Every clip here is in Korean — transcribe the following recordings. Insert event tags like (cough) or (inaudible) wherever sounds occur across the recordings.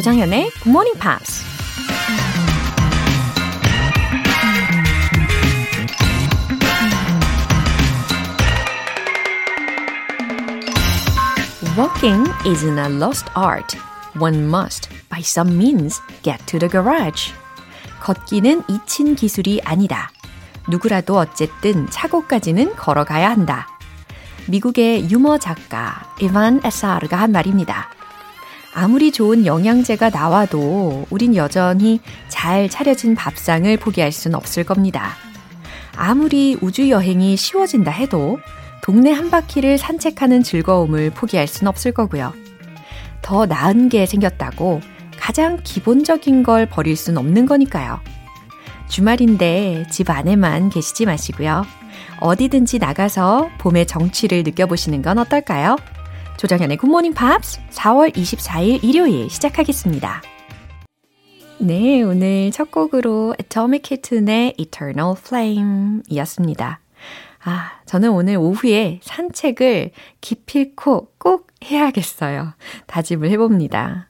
조정현의 Good Morning Pops. Walking isn't a lost art. One must, by some means, get to the garage. 걷기는 잊힌 기술이 아니다. 누구라도 어쨌든 차고까지는 걸어가야 한다. 미국의 유머 작가 이반 에사르가 한 말입니다. 아무리 좋은 영양제가 나와도 우린 여전히 잘 차려진 밥상을 포기할 순 없을 겁니다. 아무리 우주 여행이 쉬워진다 해도 동네 한 바퀴를 산책하는 즐거움을 포기할 순 없을 거고요. 더 나은 게 생겼다고 가장 기본적인 걸 버릴 순 없는 거니까요. 주말인데 집 안에만 계시지 마시고요. 어디든지 나가서 봄의 정취를 느껴보시는 건 어떨까요? 조정현의 굿모닝 팝스 4월 24일 일요일 시작하겠습니다. 네, 오늘 첫 곡으로 Atomic Kitten의 Eternal Flame 이었습니다. 아, 저는 오늘 오후에 산책을 기필코 꼭 해야겠어요. 다짐을 해봅니다.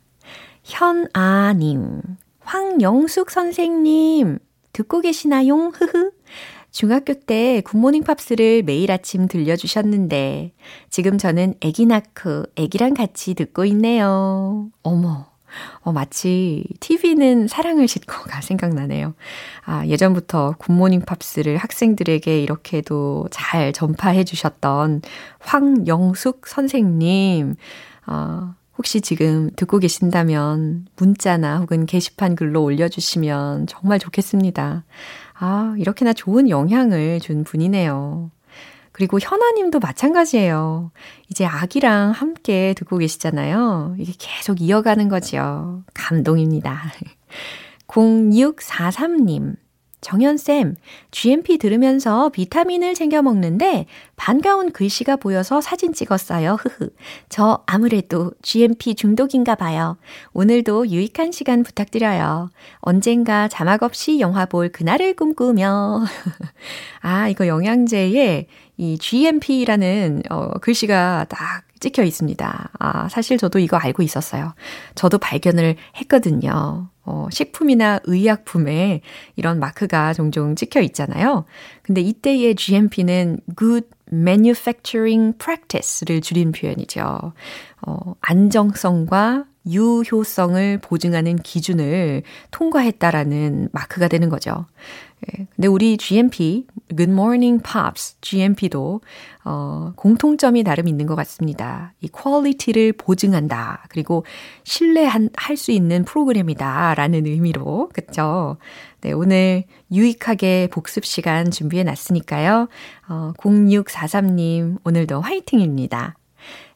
현아님, 황영숙 선생님, 듣고 계시나요? 흐흐. 중학교 때 굿모닝 팝스를 매일 아침 들려주셨는데, 지금 저는 애기 낳고 애기랑 같이 듣고 있네요. 어머, 어, 마치 TV는 사랑을 싣고가 생각나네요. 아, 예전부터 굿모닝 팝스를 학생들에게 이렇게도 잘 전파해 주셨던 황영숙 선생님. 아, 혹시 지금 듣고 계신다면 문자나 혹은 게시판 글로 올려주시면 정말 좋겠습니다. 아, 이렇게나 좋은 영향을 준 분이네요. 그리고 현아님도 마찬가지예요. 이제 아기랑 함께 듣고 계시잖아요. 이게 계속 이어가는 거지요. 감동입니다. (laughs) 0643님. 정현쌤, GMP 들으면서 비타민을 챙겨 먹는데 반가운 글씨가 보여서 사진 찍었어요. 흐흐. 저 아무래도 GMP 중독인가 봐요. 오늘도 유익한 시간 부탁드려요. 언젠가 자막 없이 영화 볼 그날을 꿈꾸며. (laughs) 아, 이거 영양제에 이 GMP라는 어, 글씨가 딱 찍혀 있습니다. 아, 사실 저도 이거 알고 있었어요. 저도 발견을 했거든요. 어, 식품이나 의약품에 이런 마크가 종종 찍혀 있잖아요. 근데 이때의 GMP는 Good Manufacturing Practice를 줄인 표현이죠. 어, 안정성과 유효성을 보증하는 기준을 통과했다라는 마크가 되는 거죠. 예, 근데 우리 GMP, Good Morning Pops, GMP도 어, 공통점이 나름 있는 것 같습니다. 이 quality를 보증한다. 그리고 신뢰할 수 있는 프로그램이다. 라는 의미로. 그쵸? 네, 오늘 유익하게 복습 시간 준비해 놨으니까요. 어, 0643님, 오늘도 화이팅입니다.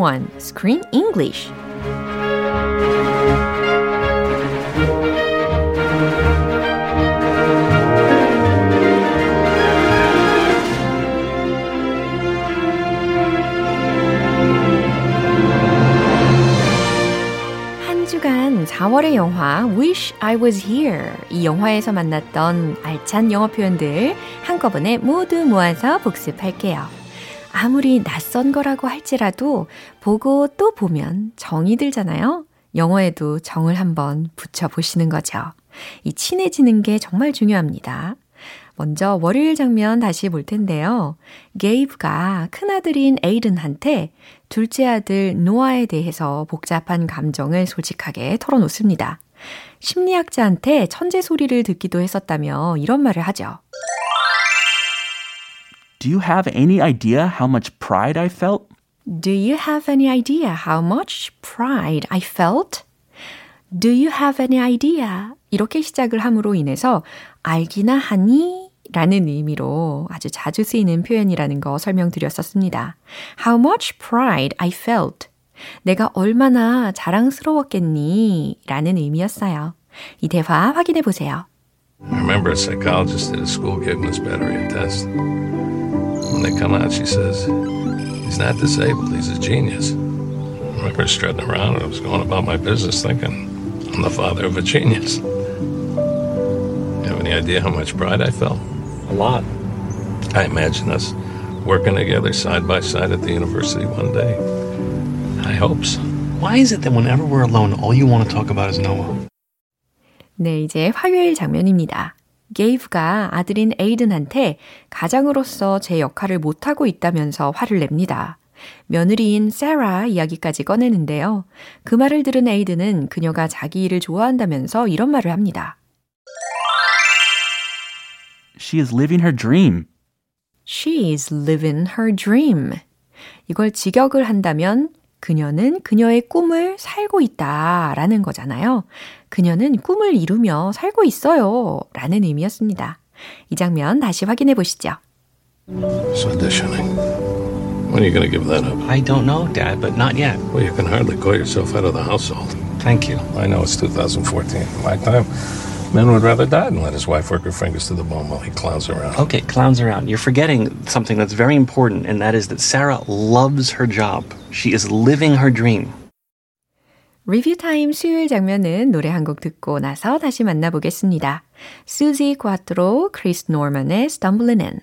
1 Screen English 한 주간 4월의 영화 Wish I Was Here 이 영화에서 만났던 알찬 영어 표현들 한꺼번에 모두 모아서 복습할게요. 아무리 낯선 거라고 할지라도 보고 또 보면 정이 들잖아요. 영어에도 정을 한번 붙여보시는 거죠. 이 친해지는 게 정말 중요합니다. 먼저 월요일 장면 다시 볼 텐데요. 게이브가 큰아들인 에이든한테 둘째 아들 노아에 대해서 복잡한 감정을 솔직하게 털어놓습니다. 심리학자한테 천재 소리를 듣기도 했었다며 이런 말을 하죠. Do you have any idea how much pride I felt? Do you have any idea how much pride I felt? Do you have any idea? 이렇게 시작을 함으로 인해서 알기나 하니? 라는 의미로 아주 자주 쓰이는 표현이라는 거 설명드렸었습니다. How much pride I felt. 내가 얼마나 자랑스러웠겠니? 라는 의미였어요. 이 대화 확인해 보세요. I remember a psychologist at a school giving this battery test. When they come out, she says, He's not disabled, he's a genius. I remember strutting around and I was going about my business thinking, I'm the father of a genius. You have any idea how much pride I felt? A lot. I imagine us working together side by side at the university one day. High hopes. Why is it that whenever we're alone, all you want to talk about is Noah? 네, 이제 화요일 장면입니다. 게이브가 아들인 에이든한테 가장으로서 제 역할을 못하고 있다면서 화를 냅니다. 며느리인 세라 이야기까지 꺼내는데요. 그 말을 들은 에이든은 그녀가 자기 일을 좋아한다면서 이런 말을 합니다. She is living her dream. She is living her dream. 이걸 직역을 한다면 그녀는 그녀의 꿈을 살고 있다 라는 거잖아요. 그녀는 꿈을 이루며 살고 있어요 라는 의미였습니다. 이 장면 다시 확인해 보시죠. When are you going to give that up? I don't know, Dad, but not yet. Well, you can hardly call yourself out of the household. Thank you. I know it's 2014. My time, men would rather die than let his wife work her fingers to the bone while he clowns around. Okay, clowns around. You're forgetting something that's very important, and that is that Sarah loves her job. She is living her dream. 리뷰 타임 수요일 장면은 노래 한 곡 듣고 나서 다시 만나보겠습니다. 수지 과트로, 크리스 노먼의 Stumbling In.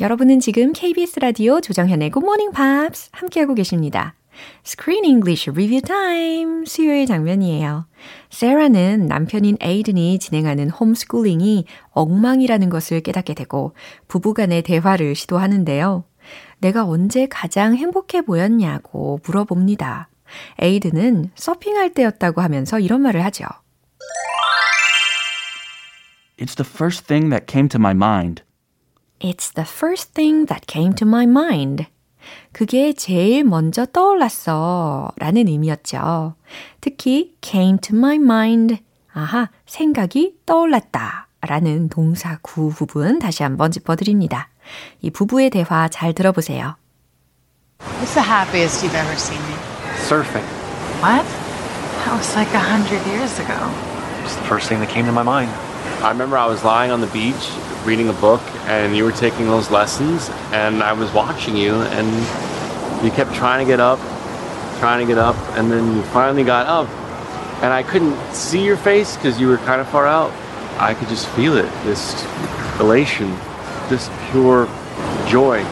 여러분은 지금 KBS 라디오 조정현의 Good Morning Pops 함께하고 계십니다. Screen English Review Time 수요일 장면이에요. 세라는 남편인 에이든이 진행하는 홈스쿨링이 엉망이라는 것을 깨닫게 되고 부부간의 대화를 시도하는데요. 내가 언제 가장 행복해 보였냐고 물어봅니다. 에이든은 서핑할 때였다고 하면서 이런 말을 하죠. It's the first thing that came to my mind. It's the first thing that came to my mind. 그게 제일 먼저 떠올랐어. 라는 의미였죠. 특히 came to my mind. 아하, 생각이 떠올랐다. 라는 동사 구 부분 다시 한번 짚어드립니다. 이 부부의 대화 잘 들어보세요. What's the happiest you've ever seen me? Surfing. What? That was like a hundred years ago. It's the first thing that came to my mind. I remember I was lying on the beach reading a book and you were taking those lessons and I was watching you and you kept trying to get up, trying to get up and then you finally got up and I couldn't see your face because you were kind of far out. I could just feel it, this elation, this pure joy.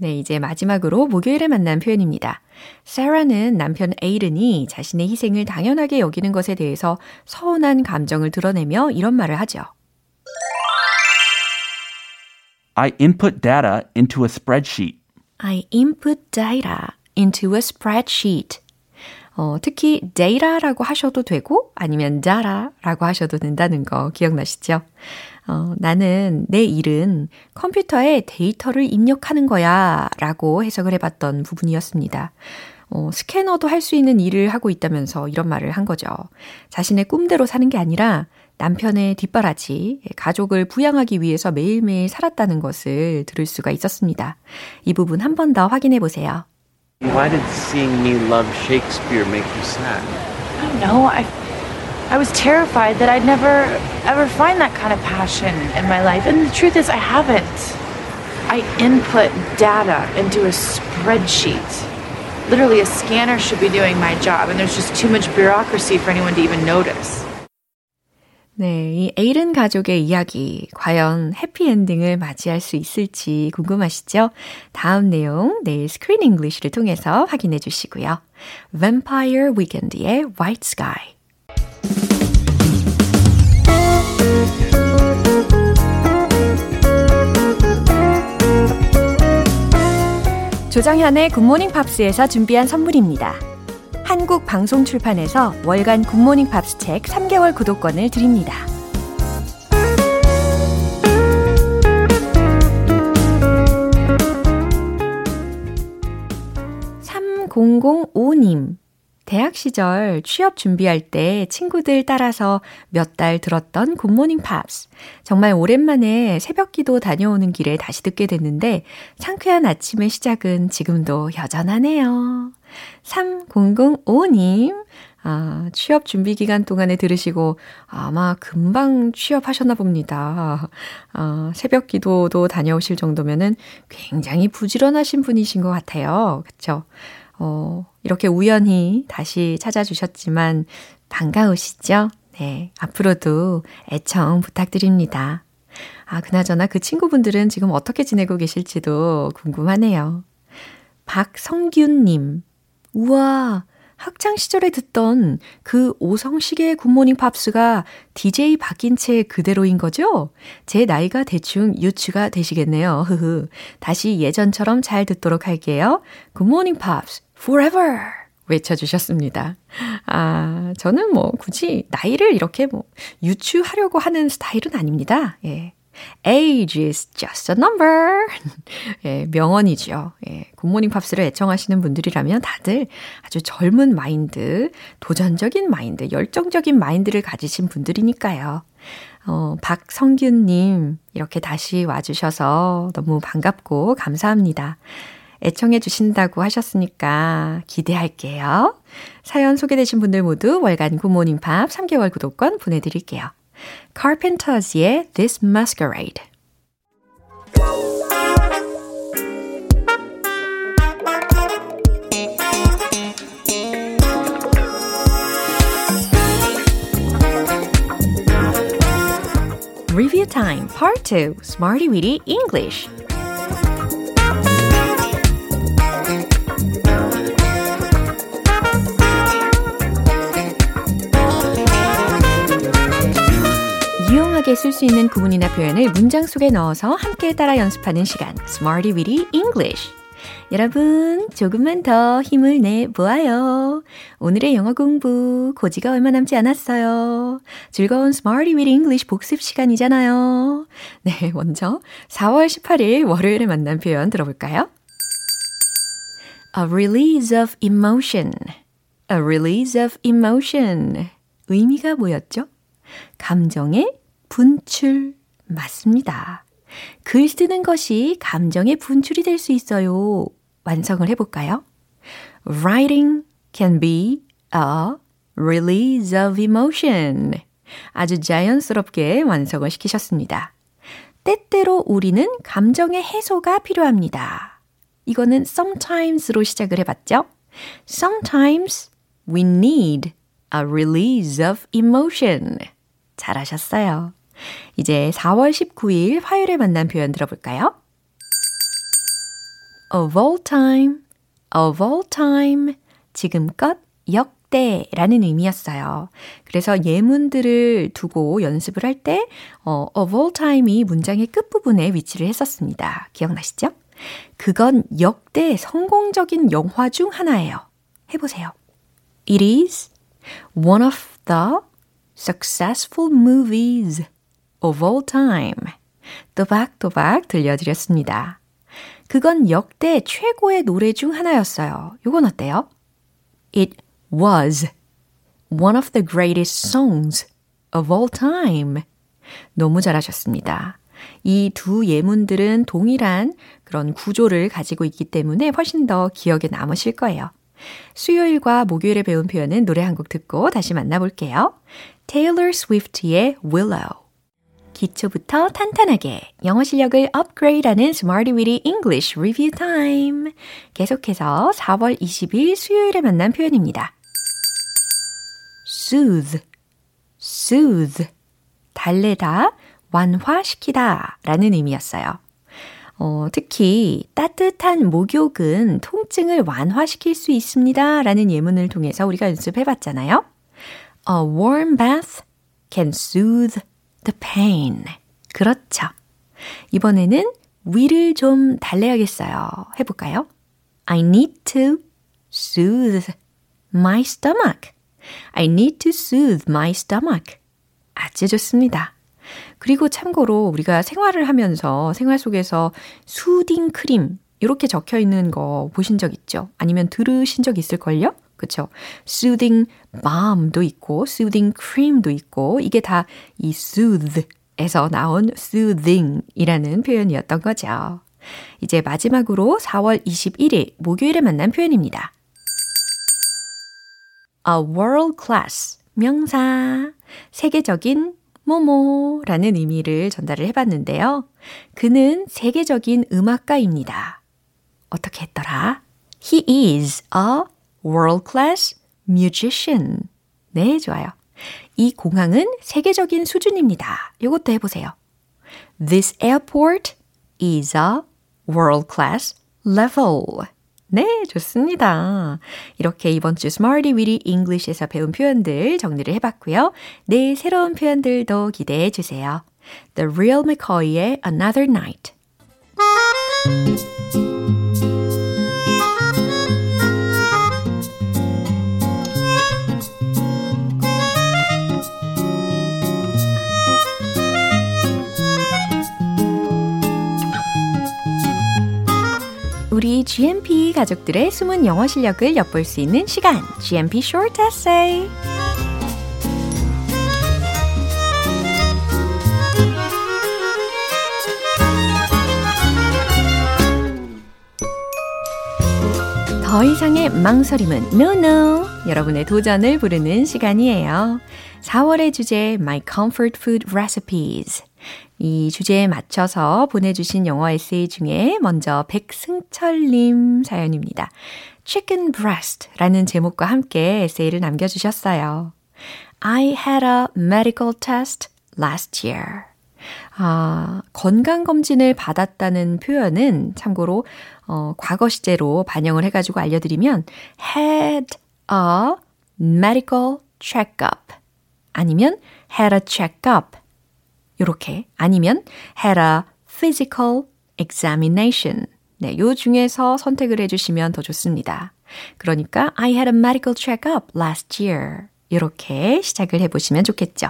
네, 이제 마지막으로 목요일에 만난 표현입니다. 사라는 남편 에이른이 자신의 희생을 당연하게 여기는 것에 대해서 서운한 감정을 드러내며 이런 말을 하죠. I input data into a spreadsheet. I input data into a spreadsheet. 어, 특히 data라고 하셔도 되고 아니면 data라고 하셔도 된다는 거 기억나시죠? 어, 나는 내 일은 컴퓨터에 데이터를 입력하는 거야 라고 해석을 해봤던 부분이었습니다. 어, 스캐너도 할 수 있는 일을 하고 있다면서 이런 말을 한 거죠. 자신의 꿈대로 사는 게 아니라 남편의 뒷바라지, 가족을 부양하기 위해서 매일매일 살았다는 것을 들을 수가 있었습니다. 이 부분 한 번 더 확인해 보세요. Why did seeing me love Shakespeare make you sad? I don't know. I, I was terrified that I'd never ever find that kind of passion in my life. And the truth is, I haven't. I input data into a spreadsheet. Literally, a scanner should be doing my job, and there's just too much bureaucracy for anyone to even notice. 네, 이 에이른 가족의 이야기 과연 해피엔딩을 맞이할 수 있을지 궁금하시죠? 다음 내용 내일 Screen English를 통해서 확인해 주시고요. Vampire Weekend의 White Sky 조정현의 굿모닝 팝스에서 준비한 선물입니다. 한국 방송 출판에서 월간 굿모닝 팝스 책 3개월 구독권을 드립니다. 3005님. 대학 시절 취업 준비할 때 친구들 따라서 몇 달 들었던 굿모닝 팝스. 정말 오랜만에 새벽 기도 다녀오는 길에 다시 듣게 됐는데 상쾌한 아침의 시작은 지금도 여전하네요. 3005님. 아, 취업 준비 기간 동안에 들으시고 아마 금방 취업하셨나 봅니다. 아, 새벽 기도도 다녀오실 정도면은 굉장히 부지런하신 분이신 것 같아요. 그쵸? 어, 이렇게 우연히 다시 찾아주셨지만 반가우시죠? 네. 앞으로도 애청 부탁드립니다. 아, 그나저나 그 친구분들은 지금 어떻게 지내고 계실지도 궁금하네요. 박성균님. 우와, 학창시절에 듣던 그 오성식의 굿모닝 팝스가 DJ 바뀐 채 그대로인 거죠? 제 나이가 대충 유추가 되시겠네요. 흐흐. 다시 예전처럼 잘 듣도록 할게요. 굿모닝 팝스, forever! 외쳐주셨습니다. 아, 저는 뭐 굳이 나이를 이렇게 뭐 유추하려고 하는 스타일은 아닙니다. 예. Age is just a number. (laughs) 예, 명언이죠. 예, 굿모닝 팝스를 애청하시는 분들이라면 다들 아주 젊은 마인드, 도전적인 마인드, 열정적인 마인드를 가지신 분들이니까요. 어, 박성균님, 이렇게 다시 와주셔서 너무 반갑고 감사합니다. 애청해 주신다고 하셨으니까 기대할게요. 사연 소개되신 분들 모두 월간 굿모닝 팝 3개월 구독권 보내드릴게요. Carpenters의 This Masquerade. Review time, part 2, Smarty Weedy English. 유용하게 쓸 수 있는 구문이나 표현을 문장 속에 넣어서 함께 따라 연습하는 시간, Smarty Weedy English. 여러분, 조금만 더 힘을 내 보아요. 오늘의 영어 공부 고지가 얼마 남지 않았어요. 즐거운 Smarty with English 복습 시간이잖아요. 네, 먼저 4월 18일 월요일에 만난 표현 들어볼까요? A release of emotion. A release of emotion. 의미가 뭐였죠? 감정의 분출. 맞습니다. 글 쓰는 것이 감정의 분출이 될 수 있어요. 완성을 해볼까요? Writing can be a release of emotion. 아주 자연스럽게 완성을 시키셨습니다. 때때로 우리는 감정의 해소가 필요합니다. 이거는 sometimes로 시작을 해봤죠? Sometimes we need a release of emotion. 잘하셨어요. 이제 4월 19일 화요일에 만난 표현 들어볼까요? of all time, of all time, 지금껏 역대 라는 의미였어요. 그래서 예문들을 두고 연습을 할 때, 어, of all time이 문장의 끝부분에 위치를 했었습니다. 기억나시죠? 그건 역대 성공적인 영화 중 하나예요. 해보세요. It is one of the successful movies of all time. 또박또박 들려드렸습니다. 그건 역대 최고의 노래 중 하나였어요. 요건 어때요? It was one of the greatest songs of all time. 너무 잘하셨습니다. 이 두 예문들은 동일한 그런 구조를 가지고 있기 때문에 훨씬 더 기억에 남으실 거예요. 수요일과 목요일에 배운 표현은 노래 한 곡 듣고 다시 만나볼게요. Taylor Swift의 Willow. 기초부터 탄탄하게 영어 실력을 업그레이드하는 Smarty Weedy English Review Time. 계속해서 4월 20일 수요일에 만난 표현입니다. soothe, soothe. 달래다, 완화시키다 라는 의미였어요. 어, 특히 따뜻한 목욕은 통증을 완화시킬 수 있습니다 라는 예문을 통해서 우리가 연습해 봤잖아요. A warm bath can soothe the pain. 그렇죠. 이번에는 위를 좀 달래야겠어요. 해볼까요? I need to soothe my stomach. I need to soothe my stomach. 아주 좋습니다. 그리고 참고로 우리가 생활을 하면서 생활 속에서 수딩 크림 이렇게 적혀 있는 거 보신 적 있죠? 아니면 들으신 적 있을걸요? 그쵸? soothing balm도 있고, soothing cream도 있고, 이게 다 이 soothe에서 나온 soothing이라는 표현이었던 거죠. 이제 마지막으로 4월 21일 목요일에 만난 표현입니다. a world class 명사 세계적인 뭐뭐라는 의미를 전달을 해봤는데요. 그는 세계적인 음악가입니다. 어떻게 했더라? He is a world class musician. 네, 좋아요. 이 공항은 세계적인 수준입니다. 이것도 해보세요. This airport is a world class level. 네, 좋습니다. 이렇게 이번 주 Smarty Weedy English에서 배운 표현들 정리를 해봤고요. 내일 새로운 표현들도 기대해 주세요. The Real McCoy의 Another Night. GMP 가족들의 숨은 영어 실력을 엿볼 수 있는 시간, GMP Short Essay. 더 이상의 망설임은 no no. 여러분의 도전을 부르는 시간이에요. 4월의 주제 My Comfort Food Recipes. 이 주제에 맞춰서 보내주신 영어 에세이 중에 먼저 백승철님 사연입니다. Chicken Breast 라는 제목과 함께 에세이를 남겨주셨어요. I had a medical test last year. 아, 건강검진을 받았다는 표현은 참고로, 어, 과거 시제로 반영을 해가지고 알려드리면, had a medical checkup. 아니면 had a checkup. 요렇게 아니면 had a physical examination. 네, 요 중에서 선택을 해주시면 더 좋습니다. 그러니까 I had a medical checkup last year. 이렇게 시작을 해보시면 좋겠죠.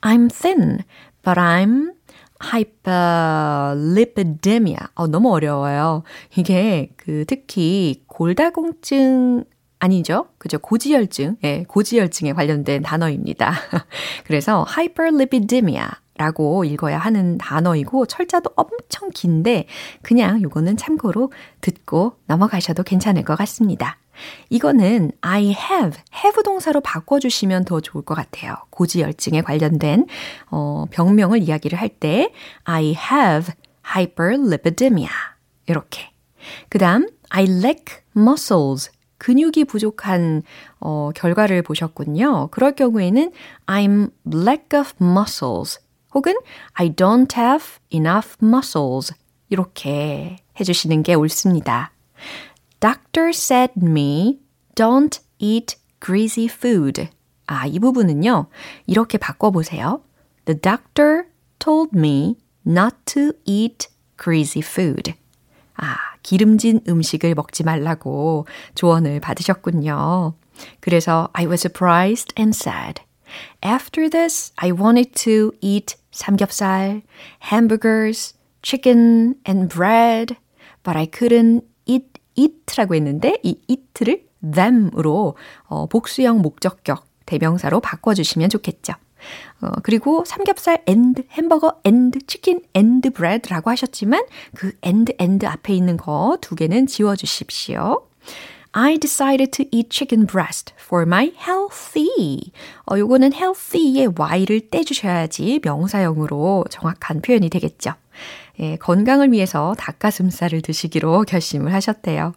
I'm thin, but I'm hyperlipidemia. 어, 너무 어려워요. 이게 그 특히 골다공증 아니죠. 그죠. 고지혈증. 예, 고지혈증에 관련된 단어입니다. 그래서 hyperlipidemia 라고 읽어야 하는 단어이고 철자도 엄청 긴데 그냥 요거는 참고로 듣고 넘어가셔도 괜찮을 것 같습니다. 이거는 I have, have 동사로 바꿔주시면 더 좋을 것 같아요. 고지혈증에 관련된 어, 병명을 이야기를 할 때 I have hyperlipidemia 이렇게. 그 다음 I lack muscles 근육이 부족한 어, 결과를 보셨군요. 그럴 경우에는 I'm lack of muscles 혹은 I don't have enough muscles 이렇게 해주시는 게 옳습니다. Doctor said me don't eat greasy food. 아, 이 부분은요. 이렇게 바꿔보세요. The doctor told me not to eat greasy food. 아, 기름진 음식을 먹지 말라고 조언을 받으셨군요. 그래서 I was surprised and sad. After this, I wanted to eat 삼겹살, hamburgers, chicken and bread, but I couldn't eat eat라고 했는데 이 eat를 them으로 어, 복수형 목적격 대명사로 바꿔주시면 좋겠죠. 어, 그리고 삼겹살 and 햄버거 and 치킨 and bread라고 하셨지만 그 and and 앞에 있는 거 두 개는 지워주십시오. I decided to eat chicken breast for my healthy. 어, 요거는 healthy의 y를 떼주셔야지 명사형으로 정확한 표현이 되겠죠. 예, 건강을 위해서 닭가슴살을 드시기로 결심을 하셨대요.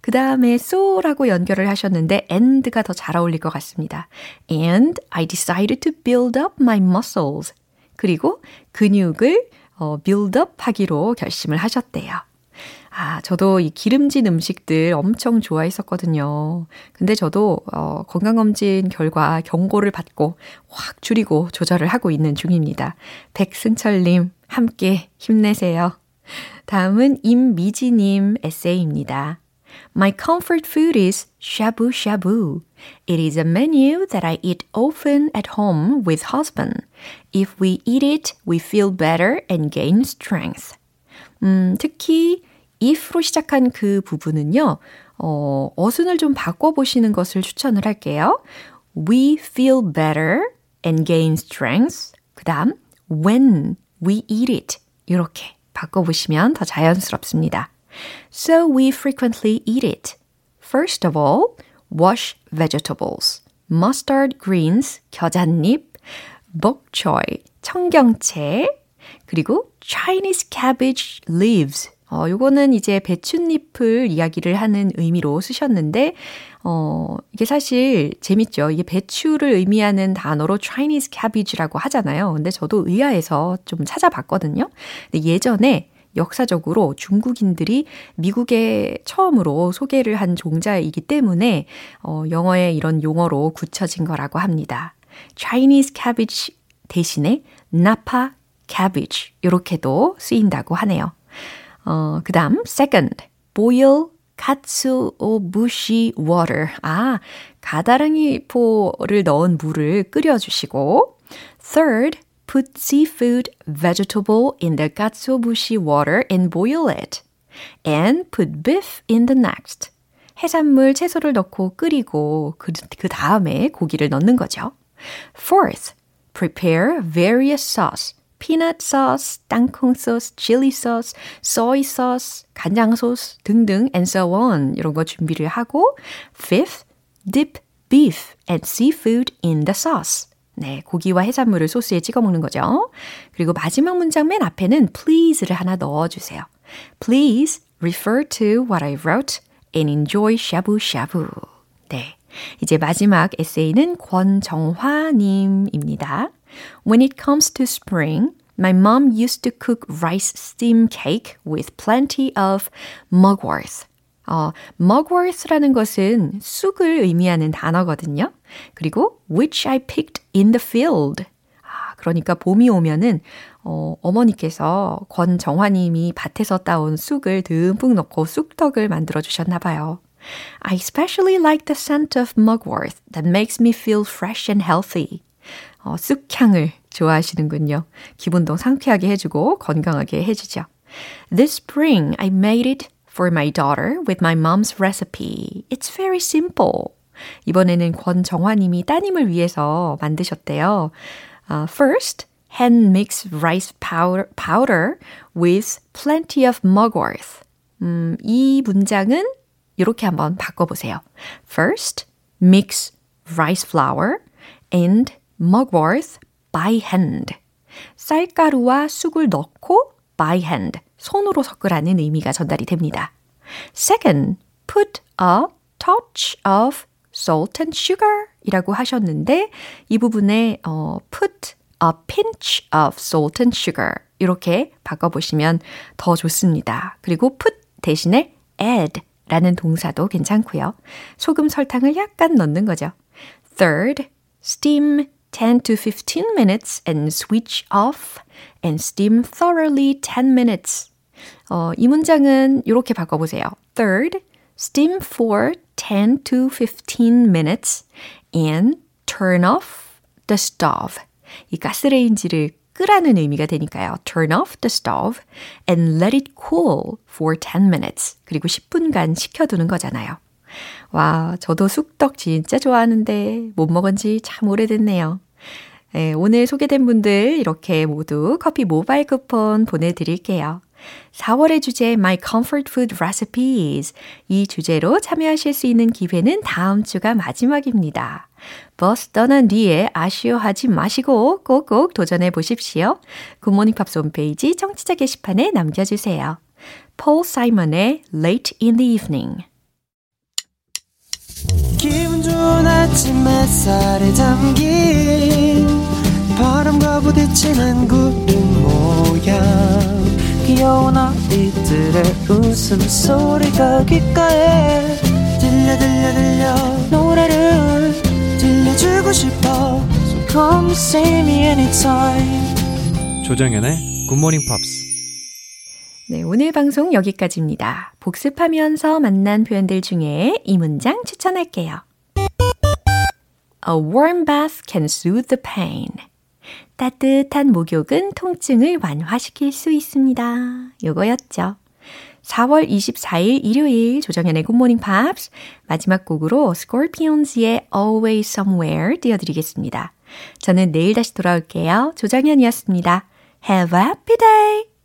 그 다음에 so라고 연결을 하셨는데 and가 더 잘 어울릴 것 같습니다. And I decided to build up my muscles. 그리고 근육을 어, build up 하기로 결심을 하셨대요. 아, 저도 이 기름진 음식들 엄청 좋아했었거든요. 근데 저도 어, 건강검진 결과 경고를 받고 확 줄이고 조절을 하고 있는 중입니다. 백승철님, 함께 힘내세요. 다음은 임미지님 에세이입니다. My comfort food is shabu shabu. It is a menu that I eat often at home with husband. If we eat it, we feel better and gain strength. 음, 특히 if로 시작한 그 부분은요. 어, 어순을 좀 바꿔보시는 것을 추천을 할게요. We feel better and gain strength. 그 다음, when we eat it. 이렇게 바꿔보시면 더 자연스럽습니다. So we frequently eat it. First of all, wash vegetables. mustard greens, 겨잣잎, bok choy, 청경채, 그리고 Chinese cabbage leaves. 어, 요거는 이제 배춧잎을 이야기를 하는 의미로 쓰셨는데, 어, 이게 사실 재밌죠. 이게 배추를 의미하는 단어로 Chinese cabbage라고 하잖아요. 근데 저도 의아해서 좀 찾아봤거든요. 근데 예전에 역사적으로 중국인들이 미국에 처음으로 소개를 한 종자이기 때문에 어, 영어의 이런 용어로 굳혀진 거라고 합니다. Chinese cabbage 대신에 napa cabbage 이렇게도 쓰인다고 하네요. 어, 그 다음 second, boil katsuobushi water. 아, 가다랑이 포를 넣은 물을 끓여주시고 third, put seafood vegetable in the katsuobushi water and boil it. And put beef in the next. 해산물, 채소를 넣고 끓이고 그, 그 다음에 고기를 넣는 거죠. Fourth, prepare various sauce. Peanut sauce, 땅콩 sauce, chili sauce, soy sauce, 간장 소스 등등 and so on 이런 거 준비를 하고 fifth, dip beef and seafood in the sauce. 네, 고기와 해산물을 소스에 찍어 먹는 거죠. 그리고 마지막 문장 맨 앞에는 please를 하나 넣어 주세요. Please refer to what I wrote and enjoy shabu shabu. 네. 이제 마지막 에세이는 권정화 님입니다. When it comes to spring, my mom used to cook rice steam cake with plenty of mugwort. 어, mugwort라는 것은 쑥을 의미하는 단어거든요. 그리고 which I picked in the field. 아, 그러니까 봄이 오면은 어, 어머니께서 권정화님이 밭에서 따온 쑥을 듬뿍 넣고 쑥떡을 만들어 주셨나 봐요. I especially like the scent of mugwort that makes me feel fresh and healthy. 어, 쑥향을 좋아하시는군요. 기분도 상쾌하게 해주고 건강하게 해주죠. This spring I made it for my daughter with my mom's recipe. It's very simple. 이번에는 권정화님이 따님을 위해서 만드셨대요. Uh, first, hand mix rice powder, powder with plenty of mugwort. 음, 이 문장은 이렇게 한번 바꿔보세요. First, mix rice flour and mugwort by hand. 쌀가루와 쑥을 넣고 by hand, 손으로 섞으라는 의미가 전달이 됩니다. Second, put a touch of salt and sugar 이라고 하셨는데 이 부분에 어, put a pinch of salt and sugar 이렇게 바꿔보시면 더 좋습니다. 그리고 put 대신에 add 라는 동사도 괜찮고요. 소금 설탕을 약간 넣는 거죠. Third, steam 10 to 15 minutes and switch off and steam thoroughly 10 minutes. 어, 이 문장은 이렇게 바꿔보세요. Third, steam for 10 to 15 minutes and turn off the stove. 이 가스레인지를 끄라는 의미가 되니까요. Turn off the stove and let it cool for 10 minutes. 그리고 10분간 식혀두는 거잖아요. 와, 저도 쑥떡 진짜 좋아하는데 못 먹은 지 참 오래됐네요. 네, 오늘 소개된 분들 이렇게 모두 커피 모바일 쿠폰 보내드릴게요. 4월의 주제 My Comfort Food Recipes 이 주제로 참여하실 수 있는 기회는 다음 주가 마지막입니다. 버스 떠난 뒤에 아쉬워하지 마시고 꼭꼭 도전해 보십시오. 굿모닝 팝스 홈페이지 청취자 게시판에 남겨주세요. 폴 사이먼의 Late in the Evening 기분 좋은 아침 햇살에 담긴 바람과 부딪히는 구름 모양 귀여운 아이들의 웃음소리가 귓가에 들려 들려 들려 노래를 들려주고 싶어 So come see me anytime 조정현의 굿모닝 팝스 네, 오늘 방송 여기까지입니다. 복습하면서 만난 표현들 중에 이 문장 추천할게요. A warm bath can soothe the pain. 따뜻한 목욕은 통증을 완화시킬 수 있습니다. 요거였죠. 4월 24일 일요일 조정현의 굿모닝 팝스 마지막 곡으로 Scorpions의 Always Somewhere 띄워드리겠습니다. 저는 내일 다시 돌아올게요. 조정현이었습니다. Have a happy day!